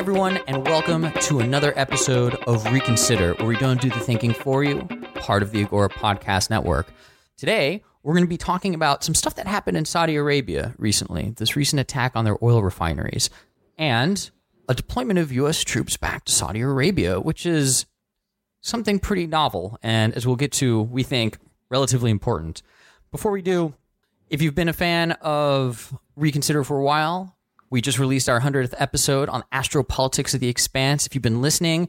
Everyone, and welcome to another episode of Reconsider, where we don't do the thinking for you, part of the Agora Podcast Network. Today, we're going to be talking about some stuff that happened in Saudi Arabia recently, this recent attack on their oil refineries, and a deployment of U.S. troops back to Saudi Arabia, which is something pretty novel, and as we'll get to, we think relatively important. Before we do, if you've been a fan of Reconsider for a while, we just released our 100th episode on astropolitics of the expanse. If you've been listening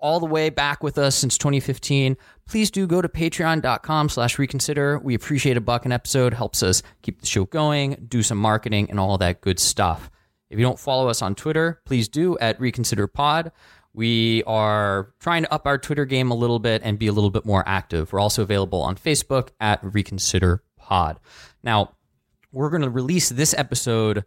all the way back with us since 2015, please do go to patreon.com slash reconsider. We appreciate a buck an episode, helps us keep the show going, do some marketing, and all that good stuff. If you don't follow us on Twitter, please do at Reconsider Pod. We are trying to up our Twitter game a little bit and be a little bit more active. We're also available on Facebook at Reconsider Pod. Now, we're going to release this episode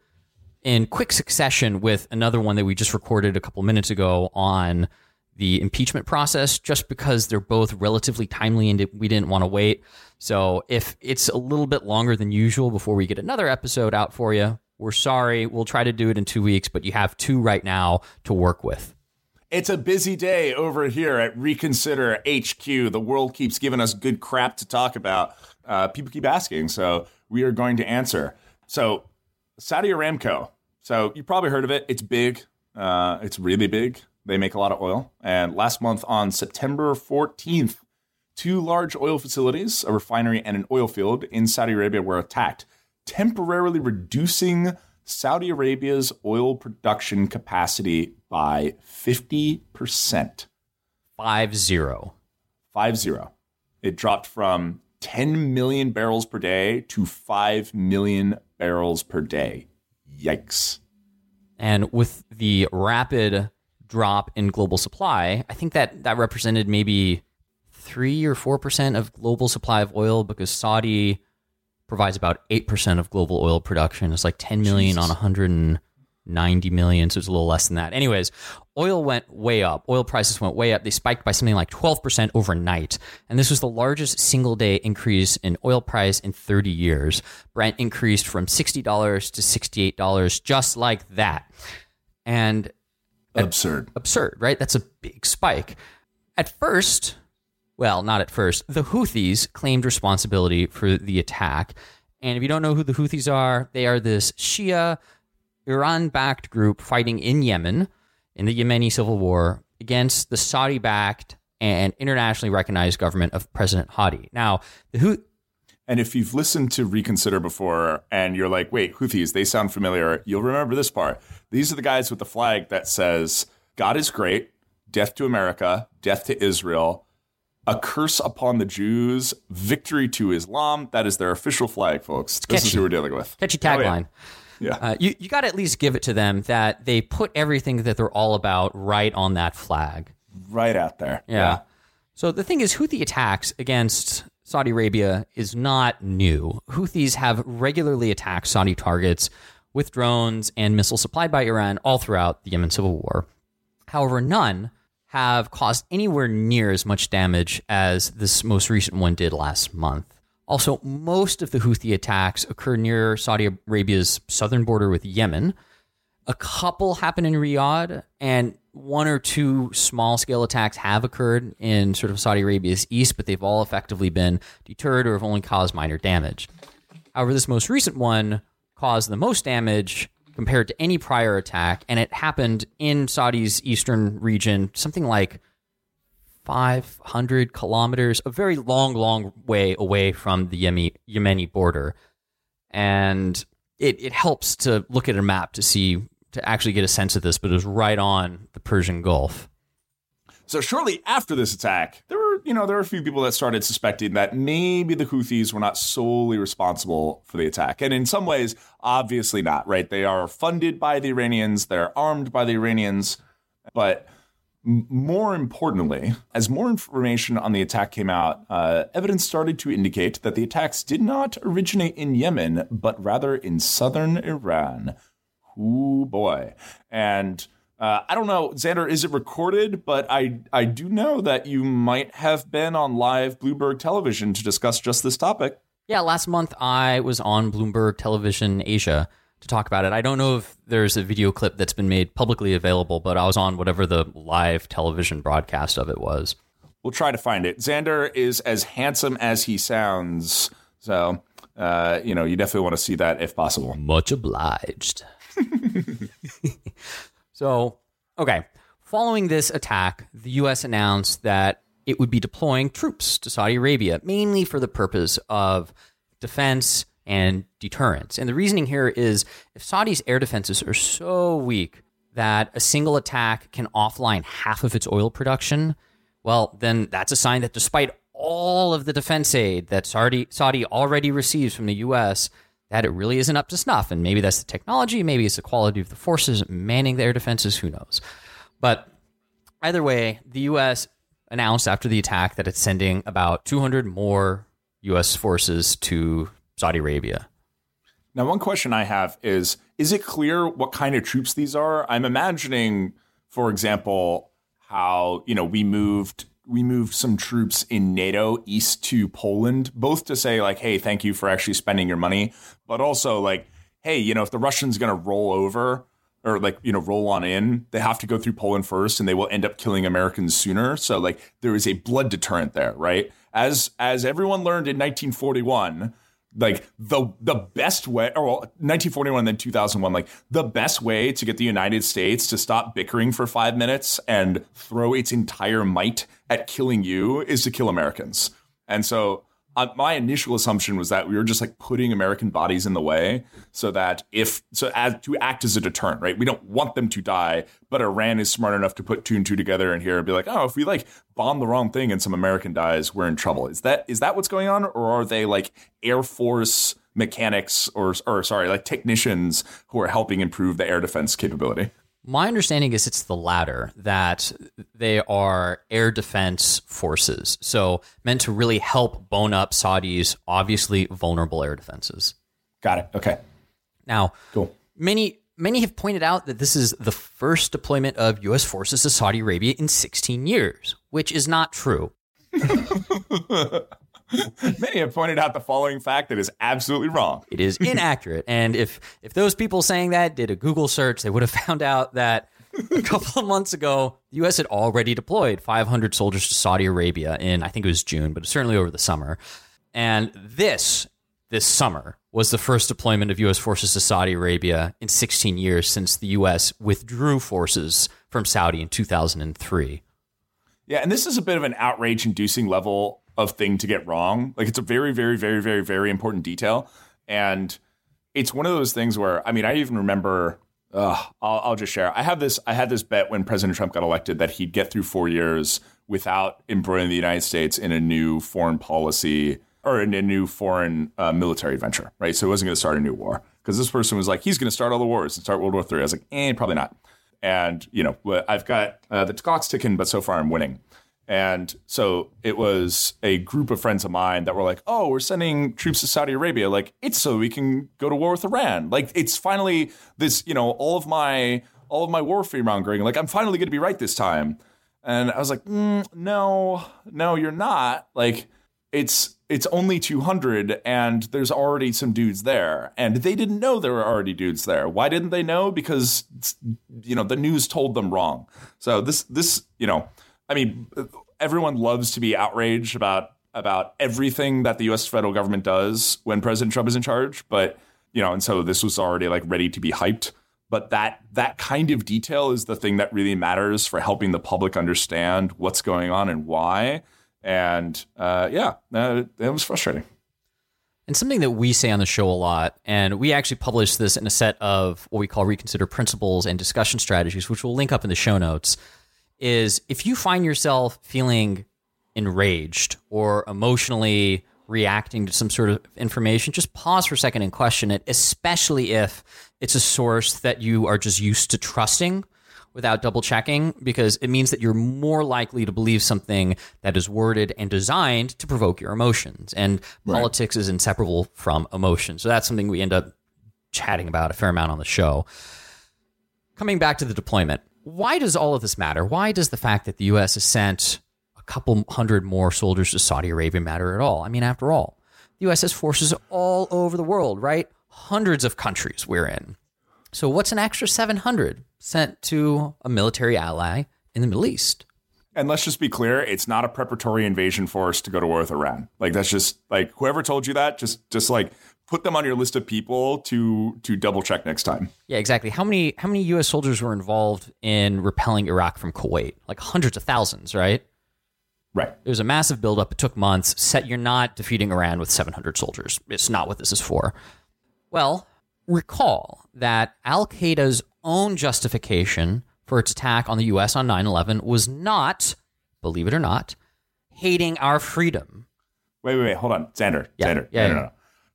in quick succession with another one that we just recorded a couple minutes ago on the impeachment process, just because they're both relatively timely and we didn't want to wait. So if it's a little bit longer than usual before we get another episode out for you, we're sorry. We'll try to do it in two weeks, but you have two right now to work with. It's a busy day over here at Reconsider HQ. The world keeps giving us good crap to talk about. Uh, people keep asking, so we are going to answer. So, Saudi Aramco. So, you probably heard of it. It's big, uh, it's really big. They make a lot of oil. And last month on September 14th, two large oil facilities, a refinery and an oil field in Saudi Arabia, were attacked, temporarily reducing Saudi Arabia's oil production capacity by 50%. Five zero. Five zero. It dropped from 10 million barrels per day to 5 million barrels per day. Yikes. And with the rapid drop in global supply, I think that that represented maybe three or four percent of global supply of oil because Saudi provides about eight percent of global oil production. It's like ten million Jesus. on 190 million, so it's a little less than that. Anyways, oil went way up. Oil prices went way up. They spiked by something like 12% overnight. And this was the largest single day increase in oil price in 30 years. Brent increased from $60 to $68 just like that. And Absurd. absurd, right? That's a big spike. At first, well, not at first, the Houthis claimed responsibility for the attack. And if you don't know who the Houthis are, they are this Shia, Iran backed group fighting in Yemen in the Yemeni civil war against the Saudi backed and internationally recognized government of President Hadi. Now, the Houth- And if you've listened to Reconsider before and you're like, wait, Houthis, they sound familiar, you'll remember this part. These are the guys with the flag that says, God is great, death to America, death to Israel, a curse upon the Jews, victory to Islam. That is their official flag, folks. This is who we're dealing with. catchy Oh, yeah. Yeah. Uh, you you got to at least give it to them that they put everything that they're all about right on that flag. right out there. Yeah. So the thing is, Houthi attacks against Saudi Arabia is not new. Houthis have regularly attacked Saudi targets with drones and missiles supplied by Iran all throughout the Yemen civil war. However, none have caused anywhere near as much damage as this most recent one did last month. Also, most of the Houthi attacks occur near Saudi Arabia's southern border with Yemen, A couple happen in Riyadh, and one or two small scale attacks have occurred in sort of Saudi Arabia's east, but they've all effectively been deterred or have only caused minor damage. However, this most recent one caused the most damage compared to any prior attack, and it happened in Saudi's eastern region, something like 500 kilometers, a very long, long way away from the Yemeni, border. And it, it helps to look at a map to see, to actually get a sense of this, but it was right on the Persian Gulf. So shortly after this attack, there were, you know, there were a few people that started suspecting that maybe the Houthis were not solely responsible for the attack. And in some ways, obviously not, right? They are funded by the Iranians, they're armed by the Iranians, but more importantly, as more information on the attack came out, uh, evidence started to indicate that the attacks did not originate in Yemen, but rather in southern Iran. Ooh boy! And uh, I don't know, Xander, is it recorded? But I I do know that you might have been on live Bloomberg Television to discuss just this topic. Yeah, last month I was on Bloomberg Television Asia to talk about it. I don't know if there's a video clip that's been made publicly available, but I was on whatever the live television broadcast of it was. We'll try to find it. Xander is as handsome as he sounds. So, uh, you know, you definitely want to see that if possible. Much obliged. so, okay. Following this attack, the U.S. announced that it would be deploying troops to Saudi Arabia, mainly for the purpose of defense and deterrence. And the reasoning here is if Saudi's air defenses are so weak that a single attack can offline half of its oil production, well, then that's a sign that despite all of the defense aid that Saudi, Saudi already receives from the U.S., that it really isn't up to snuff. And maybe that's the technology, maybe it's the quality of the forces manning the air defenses, who knows. But either way, the U.S. announced after the attack that it's sending about 200 more U.S. forces to Saudi Arabia. Now, one question I have is Is it clear what kind of troops these are? I'm imagining, for example, how, you know, we moved. We moved some troops in NATO east to Poland, both to say, like, hey, thank you for actually spending your money, but also, like, hey, you know, if the Russians going to roll over or, like, you know, roll on in, they have to go through Poland first and they will end up killing Americans sooner. So, like, there is a blood deterrent there, right? As, as everyone learned in 1941, like the the best way or well, 1941 then 2001 like the best way to get the United States to stop bickering for 5 minutes and throw its entire might at killing you is to kill Americans. And so my initial assumption was that we were just like putting American bodies in the way so that if so as to act as a deterrent, right? We don't want them to die, but Iran is smart enough to put two and two together in here and be like, oh, if we like bomb the wrong thing and some American dies, we're in trouble. Is that is that what's going on, or are they like Air Force mechanics or or sorry, like technicians who are helping improve the air defense capability? My understanding is it's the latter, that they are air defense forces. So meant to really help bone up Saudi's obviously vulnerable air defenses. Got it. Okay. Now, cool. Many many have pointed out that this is the first deployment of US forces to Saudi Arabia in 16 years, which is not true. Many have pointed out the following fact that is absolutely wrong. It is inaccurate. and if if those people saying that did a Google search, they would have found out that a couple of months ago, the U.S. had already deployed 500 soldiers to Saudi Arabia in, I think it was June, but certainly over the summer. And this, this summer, was the first deployment of U.S. forces to Saudi Arabia in 16 years since the U.S. withdrew forces from Saudi in 2003. Yeah, and this is a bit of an outrage inducing level of thing to get wrong. Like it's a very, very, very, very, very important detail. And it's one of those things where, I mean, I even remember, uh, I'll, I'll just share. I have this, I had this bet when President Trump got elected that he'd get through four years without embroiling the United States in a new foreign policy or in a new foreign uh, military venture, right? So he wasn't going to start a new war because this person was like, he's going to start all the wars and start World War III. I was like, eh, probably not. And, you know, I've got uh, the clock's ticking, but so far I'm winning. And so it was a group of friends of mine that were like, oh, we're sending troops to Saudi Arabia. Like, it's so we can go to war with Iran. Like, it's finally this, you know, all of my all of my war fear mongering. Like, I'm finally going to be right this time. And I was like, mm, no, no, you're not. Like, it's it's only 200 and there's already some dudes there and they didn't know there were already dudes there why didn't they know because you know the news told them wrong so this this you know i mean everyone loves to be outraged about about everything that the us federal government does when president trump is in charge but you know and so this was already like ready to be hyped. But that that kind of detail is the thing that really matters for helping the public understand what's going on and why. And uh, yeah, uh, it was frustrating. And something that we say on the show a lot, and we actually publish this in a set of what we call reconsider principles and discussion strategies, which we'll link up in the show notes, is if you find yourself feeling enraged or emotionally reacting to some sort of information, just pause for a second and question it, especially if it's a source that you are just used to trusting without double checking because it means that you're more likely to believe something that is worded and designed to provoke your emotions. And right. politics is inseparable from emotion. So that's something we end up chatting about a fair amount on the show. Coming back to the deployment, why does all of this matter? Why does the fact that the U.S. has sent a couple hundred more soldiers to Saudi Arabia matter at all? I mean, after all, the U.S. has forces all over the world, right? Hundreds of countries we're in. So what's an extra 700 sent to a military ally in the Middle East? And let's just be clear, it's not a preparatory invasion force to go to war with Iran. Like that's just like whoever told you that, just just like put them on your list of people to to double check next time. Yeah, exactly. How many how many US soldiers were involved in repelling Iraq from Kuwait? Like hundreds of thousands, right? Right. It was a massive buildup. It took months. Set you're not defeating Iran with 700 soldiers. It's not what this is for. Well, recall that Al Qaeda's own justification for its attack on the U.S. on 9 11 was not, believe it or not, hating our freedom. Wait, wait, wait. Hold on. Xander. Yeah, Xander. Yeah, no, no, no.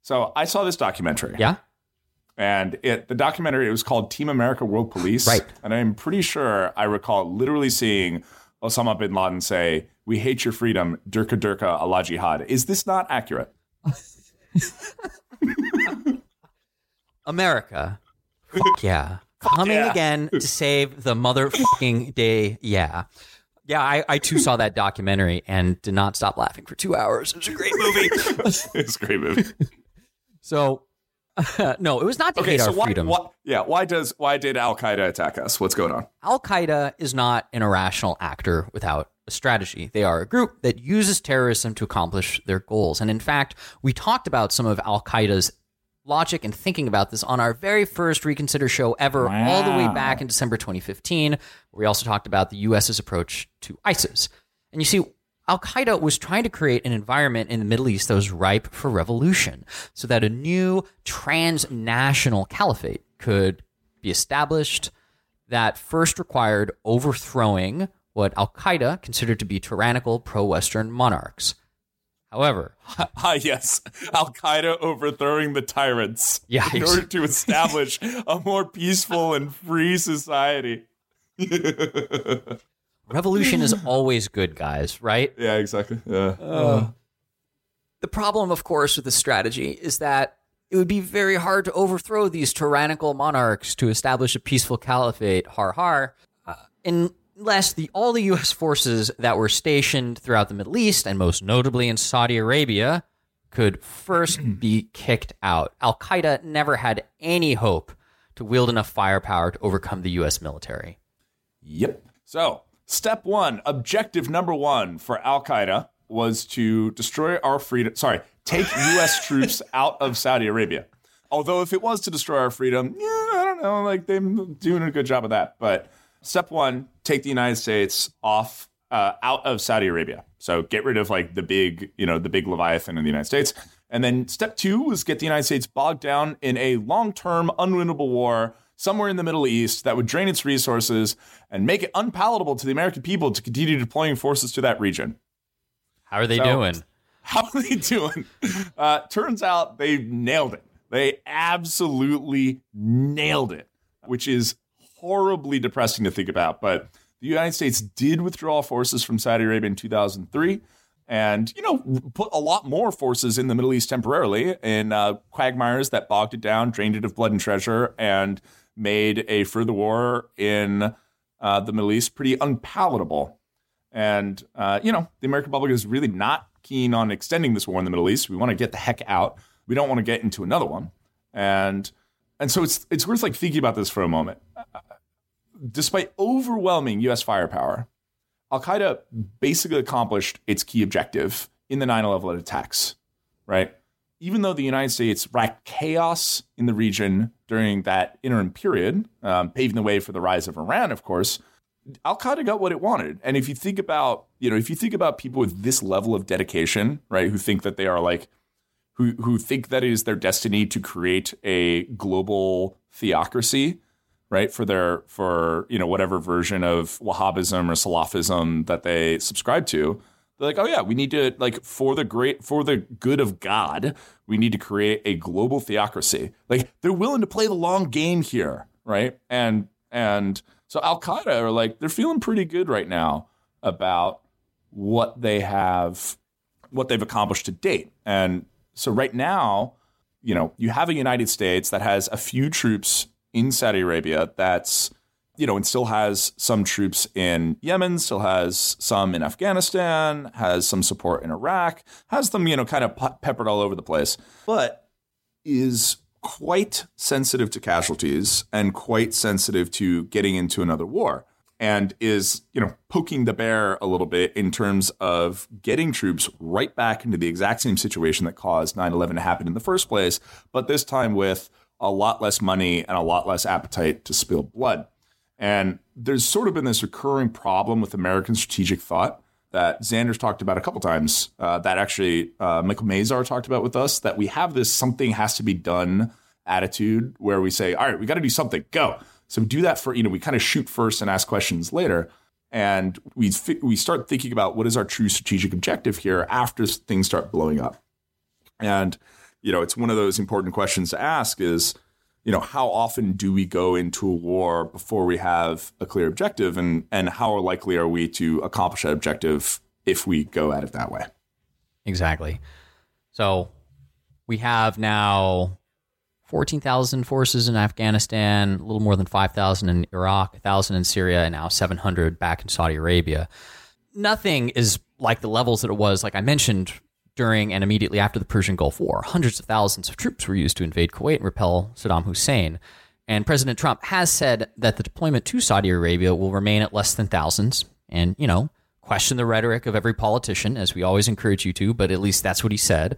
So I saw this documentary. Yeah. And it the documentary it was called Team America World Police. Right. And I'm pretty sure I recall literally seeing Osama bin Laden say, "We hate your freedom, Durka Durka Allah Jihad." Is this not accurate? America. Fuck yeah. Coming yeah. again to save the motherfucking day. Yeah. Yeah, I, I too saw that documentary and did not stop laughing for two hours. It was a great movie. it's a great movie. So, no, it was not to okay, hate so our why, freedom. Why, yeah, why does why did Al Qaeda attack us? What's going on? Al Qaeda is not an irrational actor without a strategy. They are a group that uses terrorism to accomplish their goals. And in fact, we talked about some of Al Qaeda's logic and thinking about this on our very first Reconsider show ever, wow. all the way back in December 2015, where we also talked about the U.S.'s approach to ISIS. And you see, Al Qaeda was trying to create an environment in the Middle East that was ripe for revolution so that a new transnational caliphate could be established that first required overthrowing what Al Qaeda considered to be tyrannical pro Western monarchs. However, ah, yes, Al Qaeda overthrowing the tyrants yeah, in order to establish a more peaceful and free society. Revolution is always good, guys, right? Yeah, exactly. Yeah. Uh, the problem, of course, with this strategy is that it would be very hard to overthrow these tyrannical monarchs to establish a peaceful caliphate, har har, uh, in unless the all the U.S. forces that were stationed throughout the Middle East and most notably in Saudi Arabia could first be kicked out. Al Qaeda never had any hope to wield enough firepower to overcome the U.S. military. Yep. So, step one, objective number one for Al Qaeda was to destroy our freedom. Sorry, take U.S. troops out of Saudi Arabia. Although, if it was to destroy our freedom, yeah, I don't know. Like they're doing a good job of that, but Step one, take the United States off uh, out of Saudi Arabia. So get rid of like the big, you know, the big Leviathan in the United States. And then step two was get the United States bogged down in a long-term, unwinnable war somewhere in the Middle East that would drain its resources and make it unpalatable to the American people to continue deploying forces to that region. How are they so, doing? How are they doing? Uh, turns out they nailed it. They absolutely nailed it, which is horribly depressing to think about. But the United States did withdraw forces from Saudi Arabia in 2003 and, you know, put a lot more forces in the Middle East temporarily in uh, quagmires that bogged it down, drained it of blood and treasure, and made a further war in uh, the Middle East pretty unpalatable. And, uh, you know, the American public is really not keen on extending this war in the Middle East. We want to get the heck out. We don't want to get into another one. And and so it's it's worth like thinking about this for a moment. Despite overwhelming U.S. firepower, Al Qaeda basically accomplished its key objective in the 9/11 attacks. Right, even though the United States wreaked chaos in the region during that interim period, um, paving the way for the rise of Iran, of course. Al Qaeda got what it wanted. And if you think about, you know, if you think about people with this level of dedication, right, who think that they are like who who think that it is their destiny to create a global theocracy, right? For their for you know whatever version of Wahhabism or Salafism that they subscribe to. They're like, oh yeah, we need to like for the great for the good of God, we need to create a global theocracy. Like they're willing to play the long game here, right? And and so Al Qaeda are like they're feeling pretty good right now about what they have, what they've accomplished to date, and so right now, you know, you have a United States that has a few troops in Saudi Arabia that's you know, and still has some troops in Yemen, still has some in Afghanistan, has some support in Iraq, has them, you know, kind of peppered all over the place, but is quite sensitive to casualties and quite sensitive to getting into another war and is, you know, poking the bear a little bit in terms of getting troops right back into the exact same situation that caused 9/11 to happen in the first place, but this time with a lot less money and a lot less appetite to spill blood. And there's sort of been this recurring problem with American strategic thought that Xander's talked about a couple times. Uh, that actually uh, Michael Mazarr talked about with us. That we have this something has to be done attitude where we say, all right, we got to do something, go. So we do that for, you know, we kind of shoot first and ask questions later. And we, we start thinking about what is our true strategic objective here after things start blowing up. And, you know, it's one of those important questions to ask is, you know, how often do we go into a war before we have a clear objective? And, and how likely are we to accomplish that objective if we go at it that way? Exactly. So we have now 14,000 forces in Afghanistan, a little more than 5,000 in Iraq, 1,000 in Syria, and now 700 back in Saudi Arabia. Nothing is like the levels that it was, like I mentioned, during and immediately after the Persian Gulf War. Hundreds of thousands of troops were used to invade Kuwait and repel Saddam Hussein. And President Trump has said that the deployment to Saudi Arabia will remain at less than thousands. And, you know, question the rhetoric of every politician, as we always encourage you to, but at least that's what he said.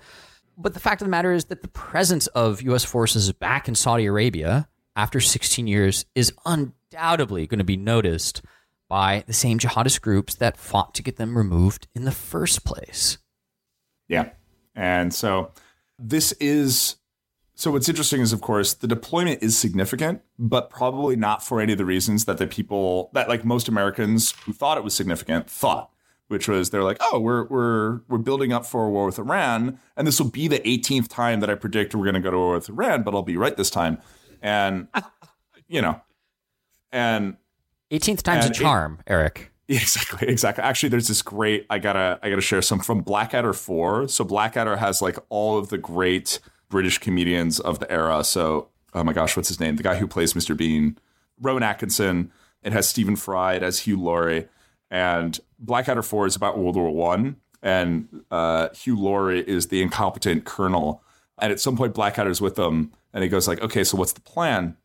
But the fact of the matter is that the presence of U.S. forces back in Saudi Arabia after 16 years is undoubtedly going to be noticed by the same jihadist groups that fought to get them removed in the first place. Yeah. And so this is so what's interesting is of course the deployment is significant, but probably not for any of the reasons that the people that like most Americans who thought it was significant thought which was they're like, oh, we're we're we're building up for a war with Iran, and this will be the 18th time that I predict we're going to go to war with Iran, but I'll be right this time, and you know, and 18th time's and a charm, it, Eric. Exactly, exactly. Actually, there's this great. I gotta, I gotta share some from Blackadder Four. So Blackadder has like all of the great British comedians of the era. So, oh my gosh, what's his name? The guy who plays Mr. Bean, Rowan Atkinson. It has Stephen Fry. Has Hugh Laurie. And Blackadder 4 is about World War One, and uh, Hugh Laurie is the incompetent colonel. And at some point, Blackadder's with them, and he goes like, "Okay, so what's the plan?"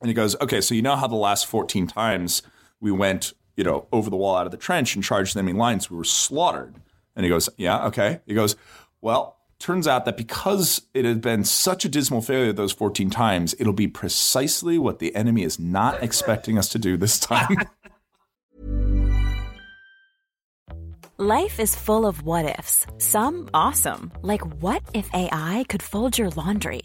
And he goes, "Okay, so you know how the last 14 times we went, you know, over the wall out of the trench and charged the enemy lines, we were slaughtered." And he goes, "Yeah, okay." He goes, "Well." Turns out that because it had been such a dismal failure those 14 times, it'll be precisely what the enemy is not expecting us to do this time. Life is full of what ifs. Some awesome, like what if AI could fold your laundry?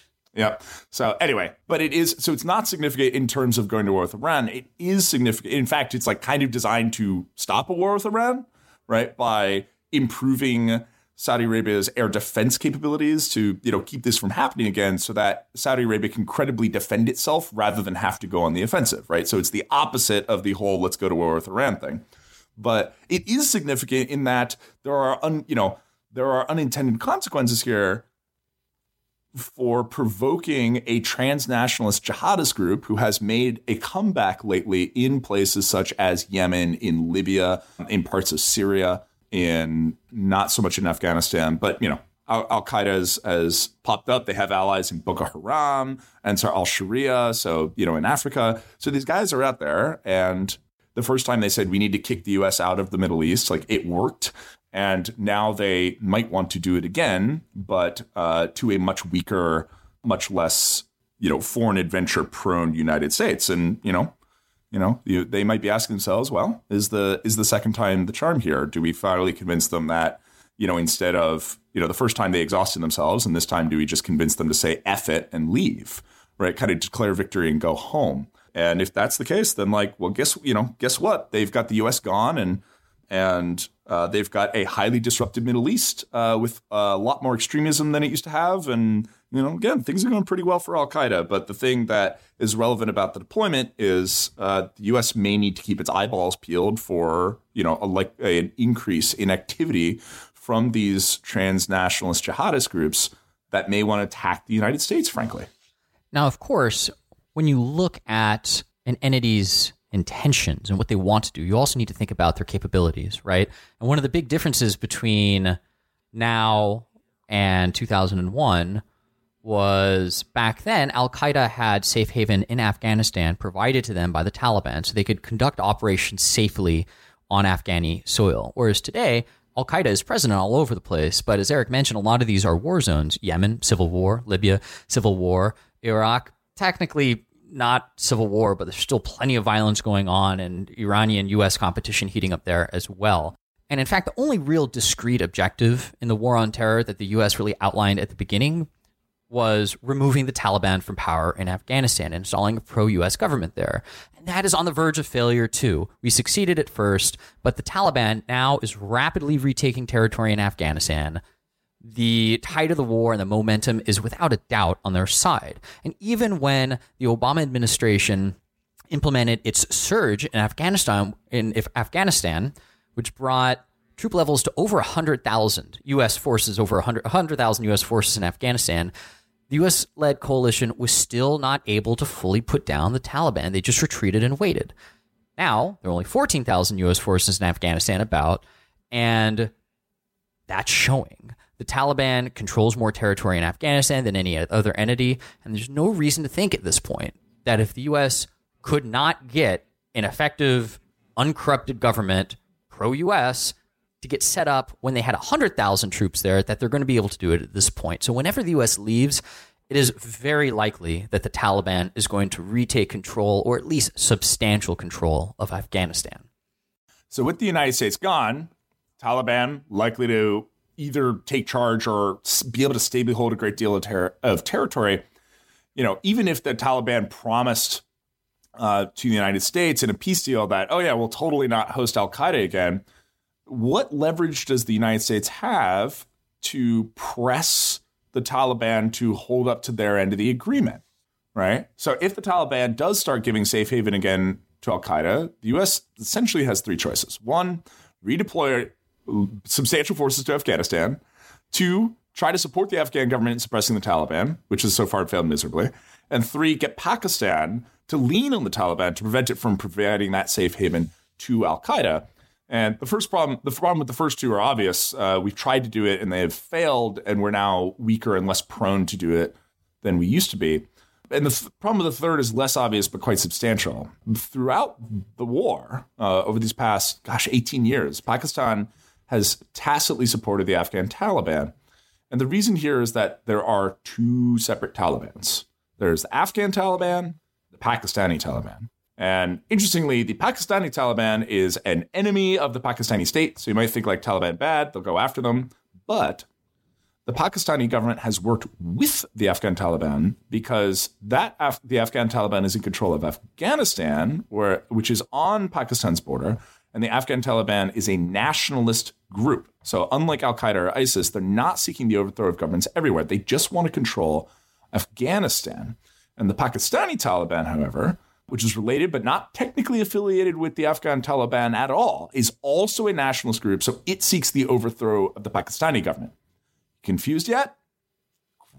Yeah. So anyway, but it is so it's not significant in terms of going to war with Iran. It is significant. In fact, it's like kind of designed to stop a war with Iran, right? By improving Saudi Arabia's air defense capabilities to, you know, keep this from happening again so that Saudi Arabia can credibly defend itself rather than have to go on the offensive, right? So it's the opposite of the whole let's go to war with Iran thing. But it is significant in that there are un, you know, there are unintended consequences here for provoking a transnationalist jihadist group who has made a comeback lately in places such as Yemen, in Libya, in parts of Syria, in not so much in Afghanistan, but you know. Al Qaeda has, has popped up. They have allies in Boko Haram and so Al Sharia. So, you know, in Africa. So these guys are out there. And the first time they said we need to kick the US out of the Middle East, like it worked. And now they might want to do it again, but uh, to a much weaker, much less, you know, foreign adventure prone United States. And, you know, you know, you, they might be asking themselves, well, is the is the second time the charm here? Do we finally convince them that, you know, instead of, you know, the first time they exhausted themselves, and this time do we just convince them to say F it and leave, right? Kind of declare victory and go home. And if that's the case, then like, well, guess you know, guess what? They've got the U.S. gone, and and uh, they've got a highly disrupted Middle East uh, with a lot more extremism than it used to have. And, you know, again, things are going pretty well for Al Qaeda. But the thing that is relevant about the deployment is uh, the U.S. may need to keep its eyeballs peeled for, you know, a, like an increase in activity from these transnationalist jihadist groups that may want to attack the United States, frankly. Now, of course, when you look at an entity's intentions and what they want to do, you also need to think about their capabilities, right? And one of the big differences between now and 2001 was back then, Al Qaeda had safe haven in Afghanistan provided to them by the Taliban so they could conduct operations safely on Afghani soil. Whereas today, Al Qaeda is present all over the place, but as Eric mentioned, a lot of these are war zones Yemen, civil war, Libya, civil war, Iraq, technically not civil war, but there's still plenty of violence going on and Iranian US competition heating up there as well. And in fact, the only real discrete objective in the war on terror that the US really outlined at the beginning was removing the Taliban from power in Afghanistan and installing a pro US government there. And that is on the verge of failure too. We succeeded at first, but the Taliban now is rapidly retaking territory in Afghanistan. The tide of the war and the momentum is without a doubt on their side. And even when the Obama administration implemented its surge in Afghanistan, in Afghanistan, which brought troop levels to over 100,000 U.S. forces, over 100 100,000 U.S. forces in Afghanistan, the U.S. led coalition was still not able to fully put down the Taliban. They just retreated and waited. Now, there are only 14,000 U.S. forces in Afghanistan about, and that's showing. The Taliban controls more territory in Afghanistan than any other entity, and there's no reason to think at this point that if the U.S. could not get an effective, uncorrupted government pro US to get set up when they had 100,000 troops there, that they're going to be able to do it at this point. So, whenever the US leaves, it is very likely that the Taliban is going to retake control or at least substantial control of Afghanistan. So, with the United States gone, Taliban likely to either take charge or be able to stably hold a great deal of, ter- of territory. You know, even if the Taliban promised uh, to the United States in a peace deal that, oh, yeah, we'll totally not host Al Qaeda again, what leverage does the United States have to press the Taliban to hold up to their end of the agreement? Right. So if the Taliban does start giving safe haven again to Al Qaeda, the U.S. essentially has three choices. One, redeploy substantial forces to Afghanistan. Two, try to support the Afghan government in suppressing the Taliban, which has so far failed miserably. And three, get Pakistan to lean on the Taliban to prevent it from providing that safe haven to Al Qaeda. And the first problem, the problem with the first two are obvious. Uh, we've tried to do it and they have failed, and we're now weaker and less prone to do it than we used to be. And the th- problem with the third is less obvious, but quite substantial. Throughout the war, uh, over these past, gosh, 18 years, Pakistan has tacitly supported the Afghan Taliban. And the reason here is that there are two separate Talibans there's the Afghan Taliban, the Pakistani Taliban. And interestingly, the Pakistani Taliban is an enemy of the Pakistani state. So you might think like Taliban bad, they'll go after them. But the Pakistani government has worked with the Afghan Taliban because that Af- the Afghan Taliban is in control of Afghanistan, where which is on Pakistan's border, and the Afghan Taliban is a nationalist group. So unlike Al Qaeda or ISIS, they're not seeking the overthrow of governments everywhere. They just want to control Afghanistan. And the Pakistani Taliban, however, which is related but not technically affiliated with the Afghan Taliban at all, is also a nationalist group. So it seeks the overthrow of the Pakistani government. Confused yet?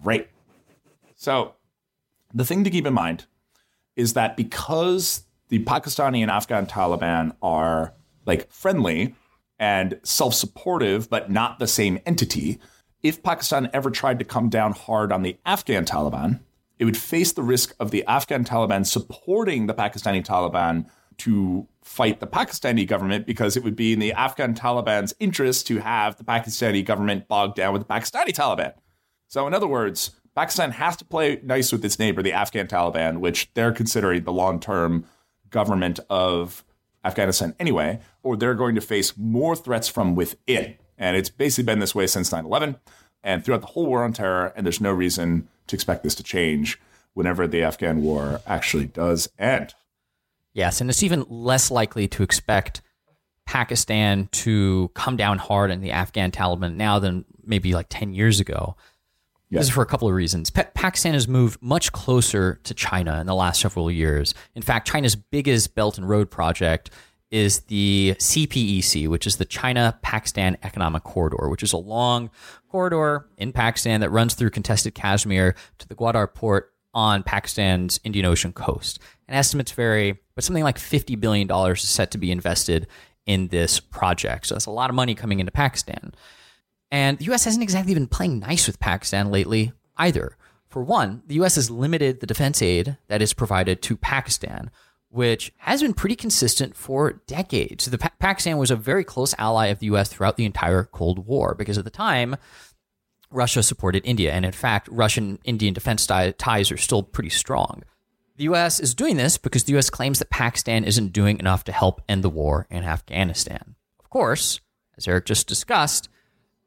Great. So the thing to keep in mind is that because the Pakistani and Afghan Taliban are like friendly and self supportive, but not the same entity, if Pakistan ever tried to come down hard on the Afghan Taliban, it would face the risk of the Afghan Taliban supporting the Pakistani Taliban to fight the Pakistani government because it would be in the Afghan Taliban's interest to have the Pakistani government bogged down with the Pakistani Taliban. So, in other words, Pakistan has to play nice with its neighbor, the Afghan Taliban, which they're considering the long term government of Afghanistan anyway, or they're going to face more threats from within. And it's basically been this way since 9 11 and throughout the whole war on terror. And there's no reason to expect this to change whenever the Afghan war actually does end. Yes, and it's even less likely to expect Pakistan to come down hard on the Afghan Taliban now than maybe like 10 years ago. This is for a couple of reasons. Pa- Pakistan has moved much closer to China in the last several years. In fact, China's biggest Belt and Road project is the CPEC, which is the China Pakistan Economic Corridor, which is a long corridor in Pakistan that runs through contested Kashmir to the Gwadar port on Pakistan's Indian Ocean coast. And estimates vary, but something like $50 billion is set to be invested in this project. So that's a lot of money coming into Pakistan. And the US hasn't exactly been playing nice with Pakistan lately either. For one, the US has limited the defense aid that is provided to Pakistan, which has been pretty consistent for decades. The pa- Pakistan was a very close ally of the US throughout the entire Cold War because at the time, Russia supported India. And in fact, Russian Indian defense ties are still pretty strong. The US is doing this because the US claims that Pakistan isn't doing enough to help end the war in Afghanistan. Of course, as Eric just discussed,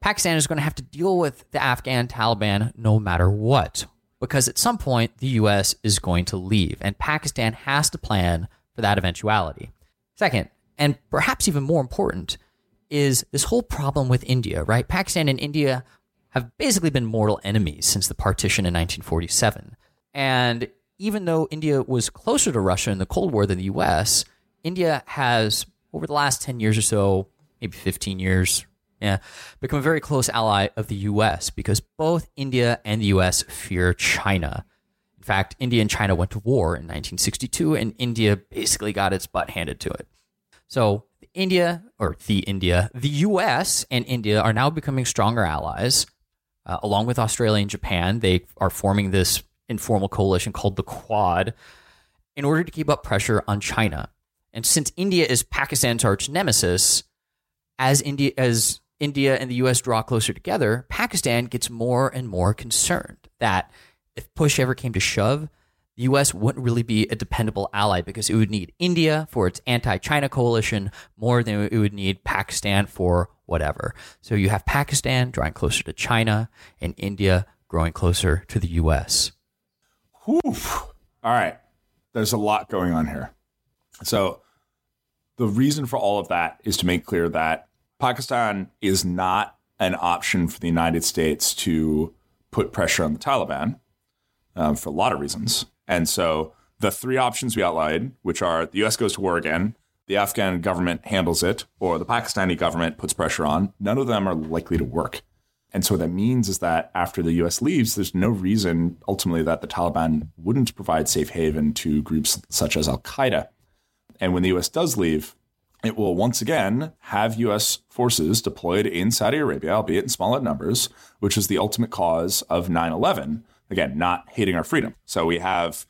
Pakistan is going to have to deal with the Afghan Taliban no matter what, because at some point the US is going to leave, and Pakistan has to plan for that eventuality. Second, and perhaps even more important, is this whole problem with India, right? Pakistan and India have basically been mortal enemies since the partition in 1947. And even though India was closer to Russia in the Cold War than the US, India has, over the last 10 years or so, maybe 15 years, yeah, become a very close ally of the US because both India and the US fear China. In fact, India and China went to war in 1962, and India basically got its butt handed to it. So, India, or the India, the US and India are now becoming stronger allies. Uh, along with Australia and Japan, they are forming this informal coalition called the Quad in order to keep up pressure on China. And since India is Pakistan's arch nemesis, as India as India and the US draw closer together, Pakistan gets more and more concerned that if push ever came to shove, the US wouldn't really be a dependable ally because it would need India for its anti China coalition more than it would need Pakistan for whatever. So you have Pakistan drawing closer to China and India growing closer to the US. Whew. All right. There's a lot going on here. So the reason for all of that is to make clear that Pakistan is not an option for the United States to put pressure on the Taliban um, for a lot of reasons. And so the three options we outlined, which are the US goes to war again, the Afghan government handles it, or the Pakistani government puts pressure on, none of them are likely to work. And so what that means is that after the US leaves, there's no reason ultimately that the Taliban wouldn't provide safe haven to groups such as Al Qaeda. And when the US does leave, it will once again have U.S. forces deployed in Saudi Arabia, albeit in smaller numbers, which is the ultimate cause of 9 11. again, not hating our freedom. So we have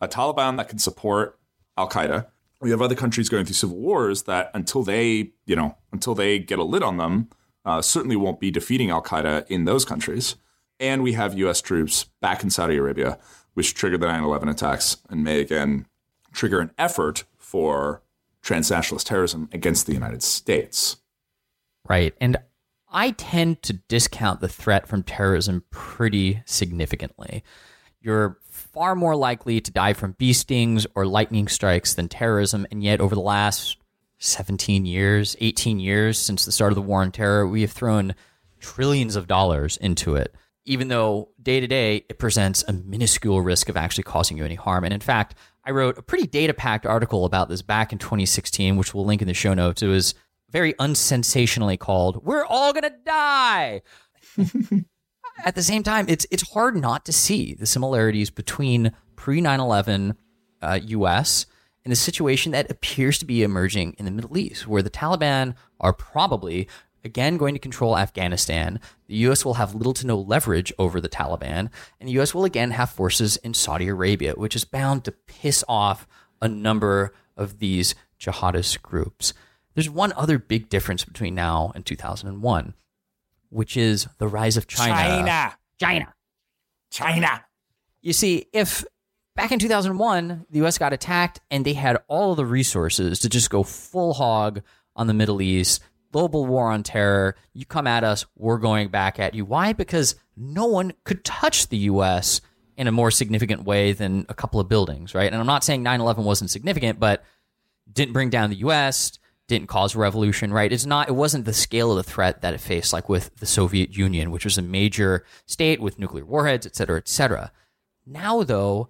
a Taliban that can support Al Qaeda. We have other countries going through civil wars that until they, you know, until they get a lid on them, uh, certainly won't be defeating Al Qaeda in those countries. And we have U.S. troops back in Saudi Arabia, which triggered the 9 11 attacks and may again trigger an effort for transnationalist terrorism against the United States. Right. And I tend to discount the threat from terrorism pretty significantly. You're far more likely to die from bee stings or lightning strikes than terrorism. And yet, over the last 17 years, 18 years since the start of the war on terror, we have thrown trillions of dollars into it, even though day to day it presents a minuscule risk of actually causing you any harm. And in fact, I wrote a pretty data packed article about this back in 2016, which we'll link in the show notes. It was very unsensationally called "We're all gonna die." At the same time, it's it's hard not to see the similarities between pre 9/11 uh, U.S. and the situation that appears to be emerging in the Middle East, where the Taliban are probably again going to control Afghanistan. The U.S. will have little to no leverage over the Taliban, and the U.S. will again have forces in Saudi Arabia, which is bound to piss off a number of these jihadist groups. There's one other big difference between now and 2001, which is the rise of China. China. China. China. You see, if back in 2001, the US got attacked and they had all of the resources to just go full hog on the Middle East, global war on terror, you come at us, we're going back at you. Why? Because no one could touch the US in a more significant way than a couple of buildings, right? And I'm not saying 9 11 wasn't significant, but didn't bring down the US, didn't cause a revolution, right? It's not, it wasn't the scale of the threat that it faced, like with the Soviet Union, which was a major state with nuclear warheads, et cetera, et cetera. Now, though,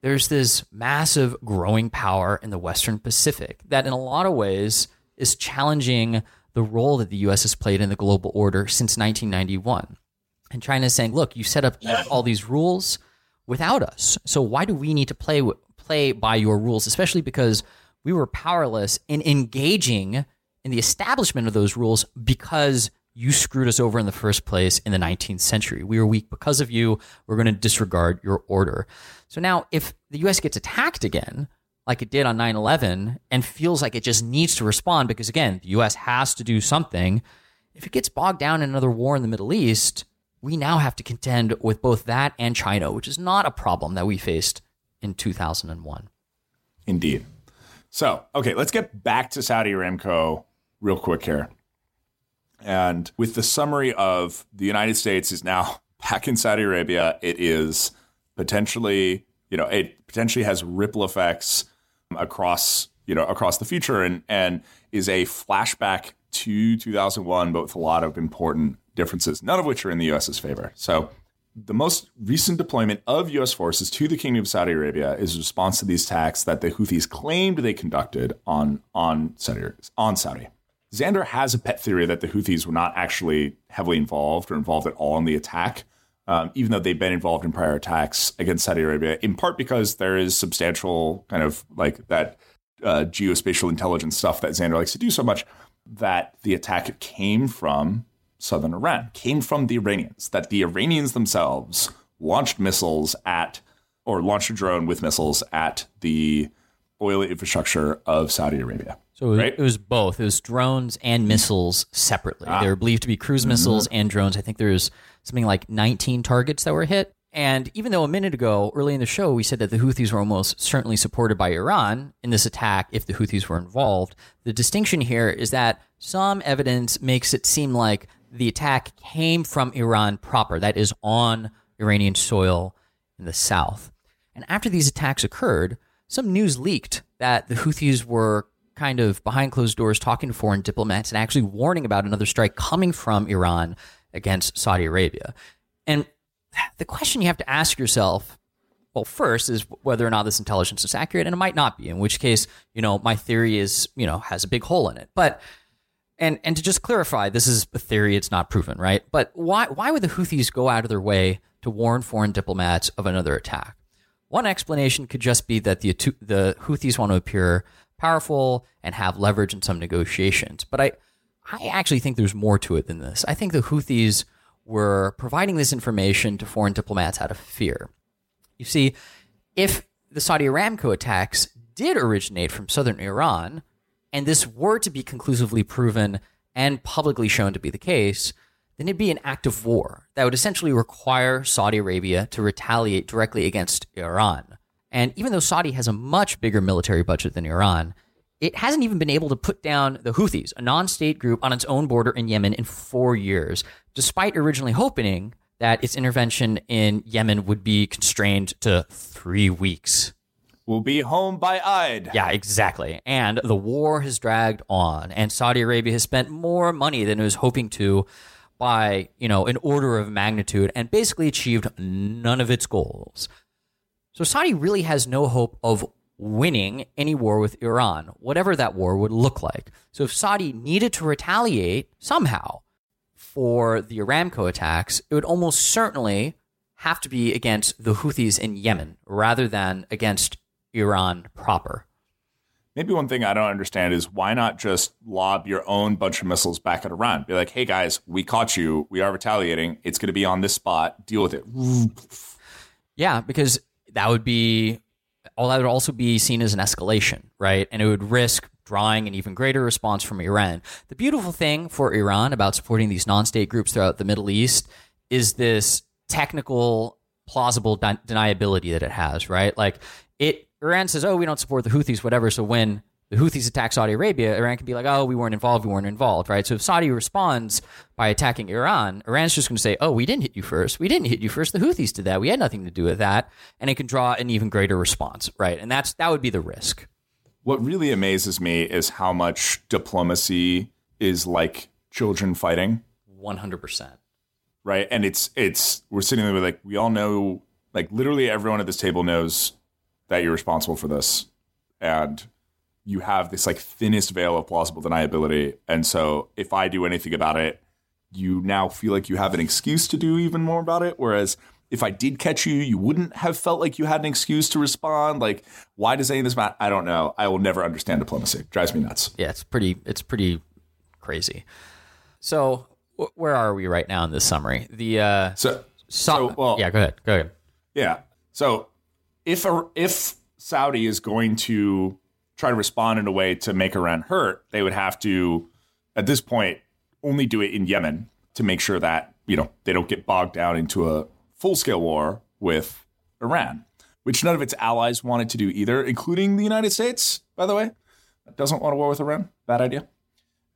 there's this massive growing power in the Western Pacific that, in a lot of ways, is challenging the role that the U.S. has played in the global order since 1991. And China is saying, look, you set up all these rules without us. So why do we need to play play by your rules, especially because we were powerless in engaging in the establishment of those rules because you screwed us over in the first place in the 19th century. We were weak because of you. We're going to disregard your order. So now, if the US gets attacked again, like it did on 9 11, and feels like it just needs to respond because, again, the US has to do something, if it gets bogged down in another war in the Middle East, we now have to contend with both that and China, which is not a problem that we faced in 2001. Indeed. So, okay, let's get back to Saudi Aramco real quick here. And with the summary of the United States is now back in Saudi Arabia, it is potentially, you know, it potentially has ripple effects across, you know, across the future and and is a flashback to 2001 but with a lot of important differences, none of which are in the US's favor. So, the most recent deployment of U.S. forces to the Kingdom of Saudi Arabia is a response to these attacks that the Houthis claimed they conducted on on Saudi. On Saudi. Xander has a pet theory that the Houthis were not actually heavily involved or involved at all in the attack, um, even though they've been involved in prior attacks against Saudi Arabia, in part because there is substantial kind of like that uh, geospatial intelligence stuff that Xander likes to do so much that the attack came from southern Iran, came from the Iranians, that the Iranians themselves launched missiles at, or launched a drone with missiles at the oil infrastructure of Saudi Arabia. So it was, right? was both. It was drones and missiles separately. Ah. They were believed to be cruise missiles and drones. I think there's something like 19 targets that were hit. And even though a minute ago, early in the show, we said that the Houthis were almost certainly supported by Iran in this attack if the Houthis were involved, the distinction here is that some evidence makes it seem like the attack came from Iran proper, that is, on Iranian soil in the south. And after these attacks occurred, some news leaked that the Houthis were kind of behind closed doors talking to foreign diplomats and actually warning about another strike coming from Iran against Saudi Arabia. And the question you have to ask yourself well, first is whether or not this intelligence is accurate, and it might not be. In which case, you know, my theory is, you know, has a big hole in it. But and and to just clarify, this is a theory; it's not proven, right? But why why would the Houthis go out of their way to warn foreign diplomats of another attack? One explanation could just be that the the Houthis want to appear powerful and have leverage in some negotiations. But I I actually think there's more to it than this. I think the Houthis were providing this information to foreign diplomats out of fear. You see, if the Saudi Aramco attacks did originate from southern Iran, and this were to be conclusively proven and publicly shown to be the case, then it'd be an act of war that would essentially require Saudi Arabia to retaliate directly against Iran. And even though Saudi has a much bigger military budget than Iran, it hasn't even been able to put down the Houthis, a non state group on its own border in Yemen, in four years, despite originally hoping that its intervention in Yemen would be constrained to three weeks. We'll be home by Eid. Yeah, exactly. And the war has dragged on, and Saudi Arabia has spent more money than it was hoping to by, you know, an order of magnitude and basically achieved none of its goals. So Saudi really has no hope of winning any war with Iran, whatever that war would look like. So if Saudi needed to retaliate somehow for the Aramco attacks, it would almost certainly have to be against the Houthis in Yemen rather than against Iran proper. Maybe one thing I don't understand is why not just lob your own bunch of missiles back at Iran? Be like, hey guys, we caught you. We are retaliating. It's going to be on this spot. Deal with it. Yeah, because that would be, all that would also be seen as an escalation, right? And it would risk drawing an even greater response from Iran. The beautiful thing for Iran about supporting these non state groups throughout the Middle East is this technical, plausible de- deniability that it has, right? Like, it Iran says, "Oh, we don't support the Houthis, whatever." So when the Houthis attack Saudi Arabia, Iran can be like, "Oh, we weren't involved. We weren't involved." Right? So if Saudi responds by attacking Iran, Iran's just going to say, "Oh, we didn't hit you first. We didn't hit you first. The Houthis did that. We had nothing to do with that," and it can draw an even greater response. Right? And that's that would be the risk. What really amazes me is how much diplomacy is like children fighting. One hundred percent. Right? And it's it's we're sitting there like we all know like literally everyone at this table knows that you're responsible for this. And you have this like thinnest veil of plausible deniability. And so if I do anything about it, you now feel like you have an excuse to do even more about it. Whereas if I did catch you, you wouldn't have felt like you had an excuse to respond. Like, why does any of this matter? I don't know. I will never understand diplomacy. It drives me nuts. Yeah, it's pretty. It's pretty crazy. So, wh- where are we right now in this summary? The uh, So, so, so well, yeah. Go ahead. Go ahead. Yeah. So if a, if Saudi is going to try to respond in a way to make Iran hurt, they would have to, at this point, only do it in Yemen to make sure that you know they don't get bogged down into a full scale war with Iran, which none of its allies wanted to do either, including the United States. By the way, doesn't want a war with Iran. Bad idea.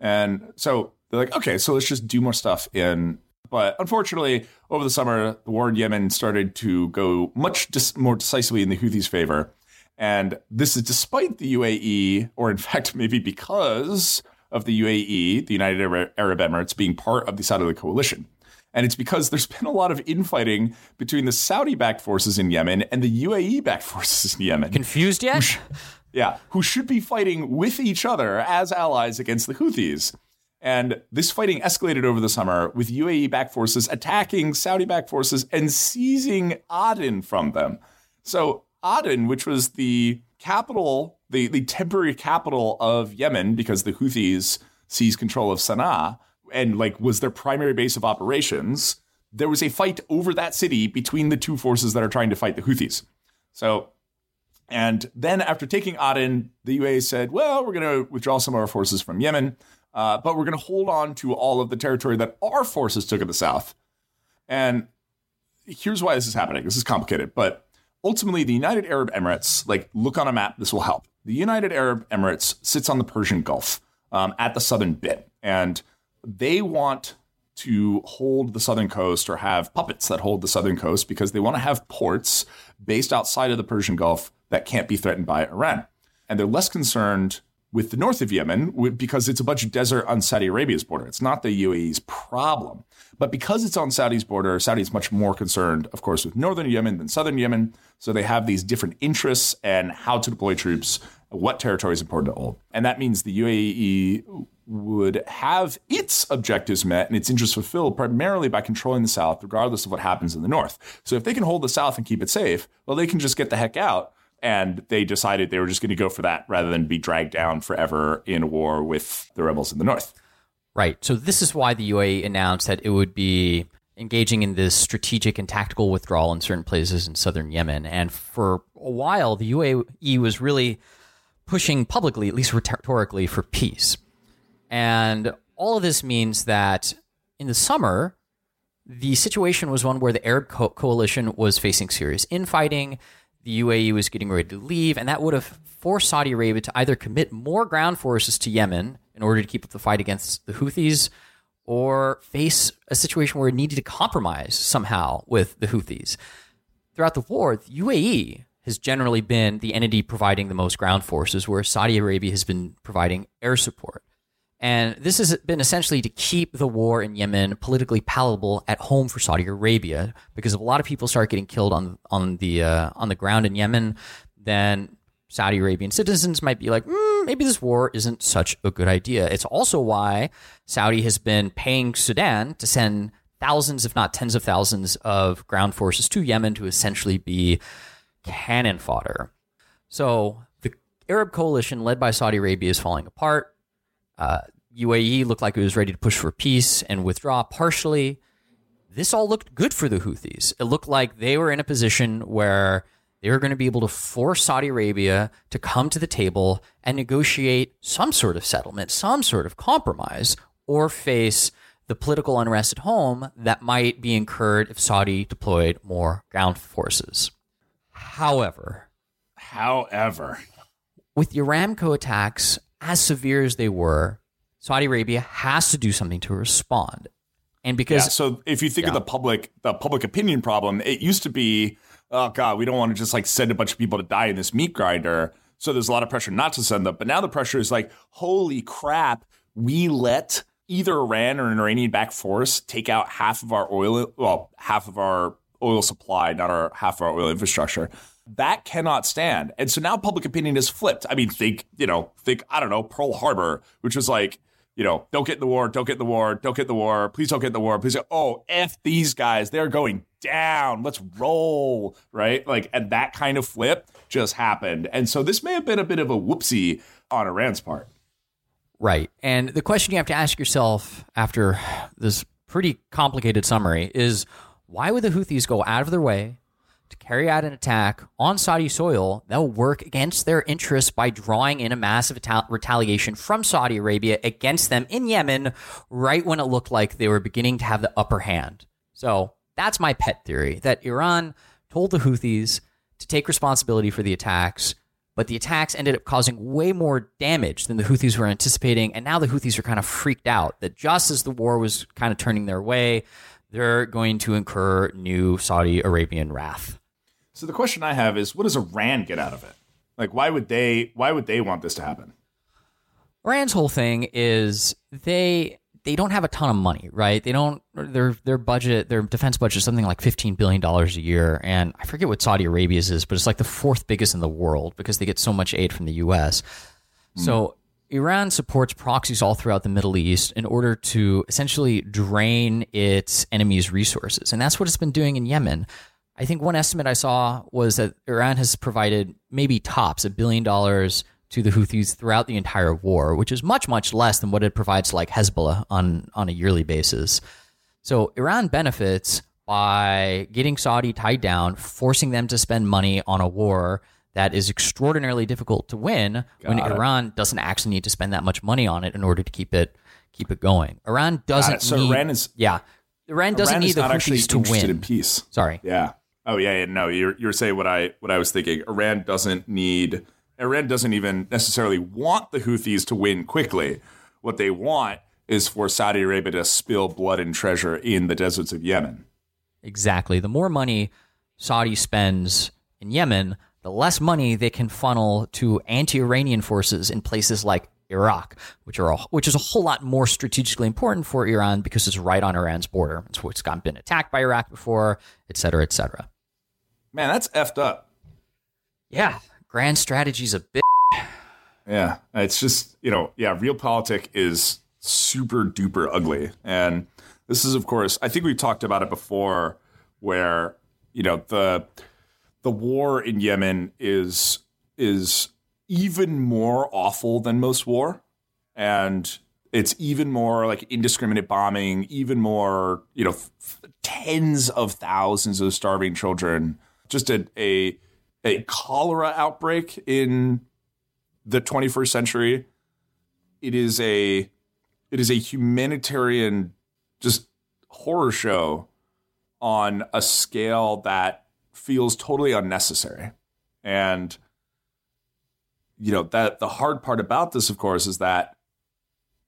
And so they're like, okay, so let's just do more stuff in. But unfortunately, over the summer, the war in Yemen started to go much dis- more decisively in the Houthis' favor. And this is despite the UAE, or in fact, maybe because of the UAE, the United Arab Emirates, being part of the side of the coalition. And it's because there's been a lot of infighting between the Saudi backed forces in Yemen and the UAE backed forces in Yemen. Confused yet? Yeah, who should be fighting with each other as allies against the Houthis. And this fighting escalated over the summer with UAE backed forces attacking Saudi backed forces and seizing Aden from them. So, Aden, which was the capital, the, the temporary capital of Yemen, because the Houthis seized control of Sana'a and like was their primary base of operations, there was a fight over that city between the two forces that are trying to fight the Houthis. So, and then after taking Aden, the UAE said, well, we're going to withdraw some of our forces from Yemen. Uh, but we're going to hold on to all of the territory that our forces took in the south. And here's why this is happening. This is complicated, but ultimately, the United Arab Emirates, like, look on a map, this will help. The United Arab Emirates sits on the Persian Gulf um, at the southern bit, and they want to hold the southern coast or have puppets that hold the southern coast because they want to have ports based outside of the Persian Gulf that can't be threatened by Iran. And they're less concerned with the north of Yemen because it's a bunch of desert on Saudi Arabia's border. It's not the UAE's problem. But because it's on Saudi's border, Saudi's much more concerned, of course, with northern Yemen than southern Yemen. So they have these different interests and how to deploy troops, what territory is important to hold. And that means the UAE would have its objectives met and its interests fulfilled primarily by controlling the South, regardless of what happens in the North. So if they can hold the South and keep it safe, well, they can just get the heck out and they decided they were just going to go for that rather than be dragged down forever in war with the rebels in the north. Right. So this is why the UAE announced that it would be engaging in this strategic and tactical withdrawal in certain places in southern Yemen. And for a while, the UAE was really pushing publicly, at least rhetorically, for peace. And all of this means that in the summer, the situation was one where the Arab co- coalition was facing serious infighting. The UAE was getting ready to leave, and that would have forced Saudi Arabia to either commit more ground forces to Yemen in order to keep up the fight against the Houthis or face a situation where it needed to compromise somehow with the Houthis. Throughout the war, the UAE has generally been the entity providing the most ground forces, where Saudi Arabia has been providing air support. And this has been essentially to keep the war in Yemen politically palatable at home for Saudi Arabia, because if a lot of people start getting killed on on the uh, on the ground in Yemen, then Saudi Arabian citizens might be like, mm, maybe this war isn't such a good idea. It's also why Saudi has been paying Sudan to send thousands, if not tens of thousands, of ground forces to Yemen to essentially be cannon fodder. So the Arab coalition led by Saudi Arabia is falling apart. Uh, UAE looked like it was ready to push for peace and withdraw partially. This all looked good for the Houthis. It looked like they were in a position where they were going to be able to force Saudi Arabia to come to the table and negotiate some sort of settlement, some sort of compromise, or face the political unrest at home that might be incurred if Saudi deployed more ground forces. However, however, with the Aramco attacks, as severe as they were, Saudi Arabia has to do something to respond. And because yeah, so if you think yeah. of the public the public opinion problem, it used to be oh god, we don't want to just like send a bunch of people to die in this meat grinder. So there's a lot of pressure not to send them. But now the pressure is like, holy crap, we let either Iran or an Iranian backed force take out half of our oil, well, half of our oil supply, not our half of our oil infrastructure. That cannot stand. And so now public opinion is flipped. I mean, think, you know, think, I don't know, Pearl Harbor, which was like, you know, don't get in the war, don't get in the war, don't get in the war, please don't get in the war, please. Oh, F these guys, they're going down, let's roll, right? Like, and that kind of flip just happened. And so this may have been a bit of a whoopsie on Iran's part. Right. And the question you have to ask yourself after this pretty complicated summary is why would the Houthis go out of their way to carry out an attack on Saudi soil that will work against their interests by drawing in a massive retaliation from Saudi Arabia against them in Yemen right when it looked like they were beginning to have the upper hand. So that's my pet theory that Iran told the Houthis to take responsibility for the attacks, but the attacks ended up causing way more damage than the Houthis were anticipating. And now the Houthis are kind of freaked out that just as the war was kind of turning their way, they're going to incur new Saudi Arabian wrath. So the question I have is, what does Iran get out of it? Like, why would they? Why would they want this to happen? Iran's whole thing is they they don't have a ton of money, right? They don't their their budget, their defense budget is something like fifteen billion dollars a year, and I forget what Saudi Arabia's is, but it's like the fourth biggest in the world because they get so much aid from the U.S. Mm. So Iran supports proxies all throughout the Middle East in order to essentially drain its enemies' resources, and that's what it's been doing in Yemen. I think one estimate I saw was that Iran has provided maybe tops a billion dollars to the Houthis throughout the entire war, which is much, much less than what it provides like Hezbollah on, on a yearly basis. So Iran benefits by getting Saudi tied down, forcing them to spend money on a war that is extraordinarily difficult to win Got when it. Iran doesn't actually need to spend that much money on it in order to keep it keep it going. Iran doesn't so need, Iran is yeah. Iran doesn't Iran need the Houthis to win. In peace. Sorry. Yeah. Oh yeah, yeah, no, you're you're saying what I what I was thinking. Iran doesn't need Iran doesn't even necessarily want the Houthis to win quickly. What they want is for Saudi Arabia to spill blood and treasure in the deserts of Yemen. Exactly. The more money Saudi spends in Yemen, the less money they can funnel to anti-Iranian forces in places like Iraq, which are a, which is a whole lot more strategically important for Iran because it's right on Iran's border. It's, it's been attacked by Iraq before, et cetera, et cetera. Man, that's effed up. Yeah, grand strategy's a bit. Yeah, it's just you know, yeah, realpolitik is super duper ugly, and this is, of course, I think we've talked about it before, where you know the the war in Yemen is is even more awful than most war, and It's even more like indiscriminate bombing, even more, you know, f- tens of thousands of starving children. Just a, a a cholera outbreak in the 21st century. It is a it is a humanitarian just horror show on a scale that feels totally unnecessary. And you know, that the hard part about this of course is that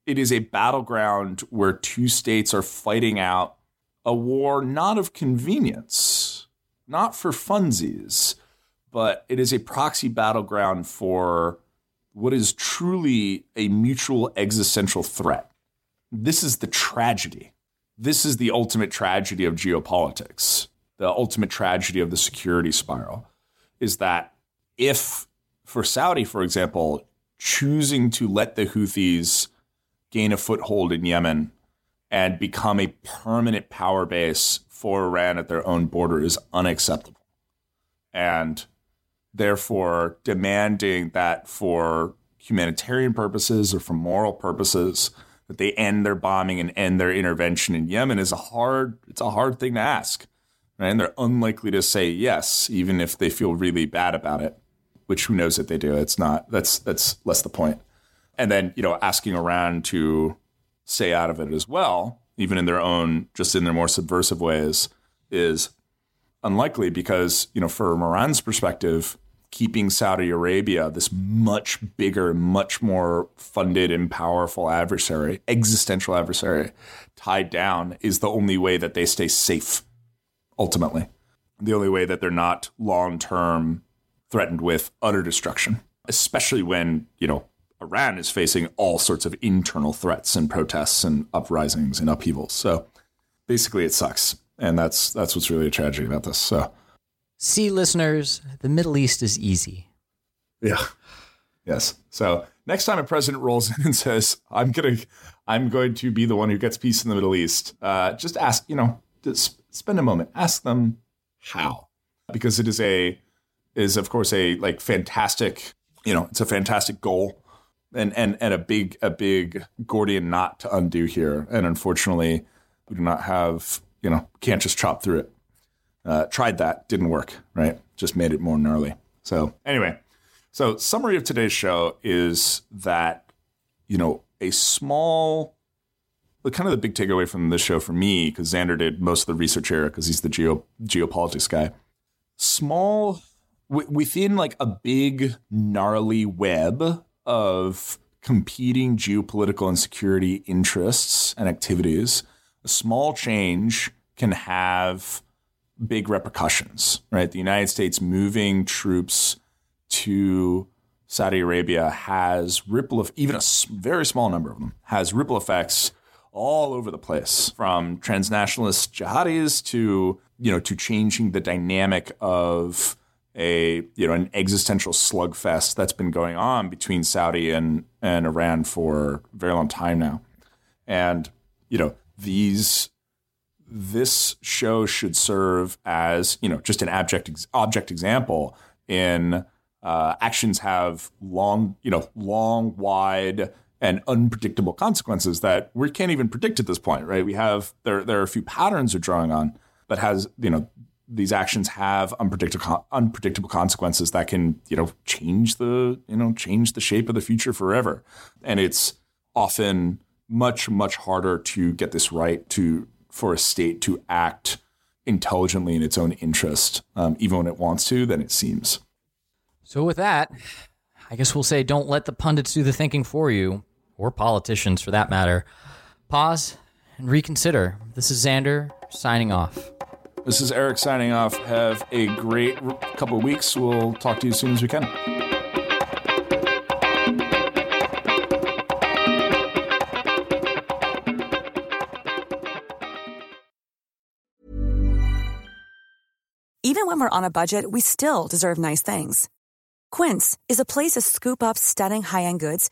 it is a battleground where two states are fighting out a war not of convenience, not for funsies, but it is a proxy battleground for what is truly a mutual existential threat. This is the tragedy. This is the ultimate tragedy of geopolitics. The ultimate tragedy of the security spiral is that if, for Saudi, for example, choosing to let the Houthis gain a foothold in Yemen and become a permanent power base for Iran at their own border is unacceptable. And therefore demanding that for humanitarian purposes or for moral purposes that they end their bombing and end their intervention in Yemen is a hard it's a hard thing to ask. Right? And they're unlikely to say yes, even if they feel really bad about it, which who knows that they do. It's not that's that's less the point. And then, you know, asking Iran to stay out of it as well, even in their own just in their more subversive ways, is unlikely because, you know, for Iran's perspective, keeping Saudi Arabia, this much bigger, much more funded and powerful adversary, existential adversary, tied down is the only way that they stay safe, ultimately. The only way that they're not long term threatened with utter destruction, especially when, you know, Iran is facing all sorts of internal threats and protests and uprisings and upheavals. So basically, it sucks and that's that's what's really a tragedy about this. So, see, listeners, the Middle East is easy. Yeah. Yes. So next time a president rolls in and says, "I'm gonna, I'm going to be the one who gets peace in the Middle East," uh, just ask, you know, just spend a moment, ask them how, because it is a, is of course a like fantastic, you know, it's a fantastic goal. And, and and a big a big Gordian knot to undo here, and unfortunately, we do not have you know, can't just chop through it. Uh, tried that, didn't work, right? Just made it more gnarly. So, anyway, so summary of today's show is that, you know, a small, kind of the big takeaway from this show for me, because Xander did most of the research here because he's the geo, geopolitics guy. Small, w- within like a big, gnarly web of competing geopolitical and security interests and activities a small change can have big repercussions, right? The United States moving troops to Saudi Arabia has ripple of even a very small number of them has ripple effects all over the place from transnationalist jihadis to you know to changing the dynamic of a you know an existential slugfest that's been going on between Saudi and and Iran for a very long time now. And you know these this show should serve as you know just an object object example in uh, actions have long you know long wide and unpredictable consequences that we can't even predict at this point right? We have there there are a few patterns we're drawing on but has you know these actions have unpredictable unpredictable consequences that can you know change the you know change the shape of the future forever. And it's often much much harder to get this right to for a state to act intelligently in its own interest, um, even when it wants to, than it seems. So with that, I guess we'll say don't let the pundits do the thinking for you, or politicians for that matter. Pause and reconsider. This is Xander signing off. This is Eric signing off. Have a great couple of weeks. We'll talk to you as soon as we can. Even when we're on a budget, we still deserve nice things. Quince is a place to scoop up stunning high end goods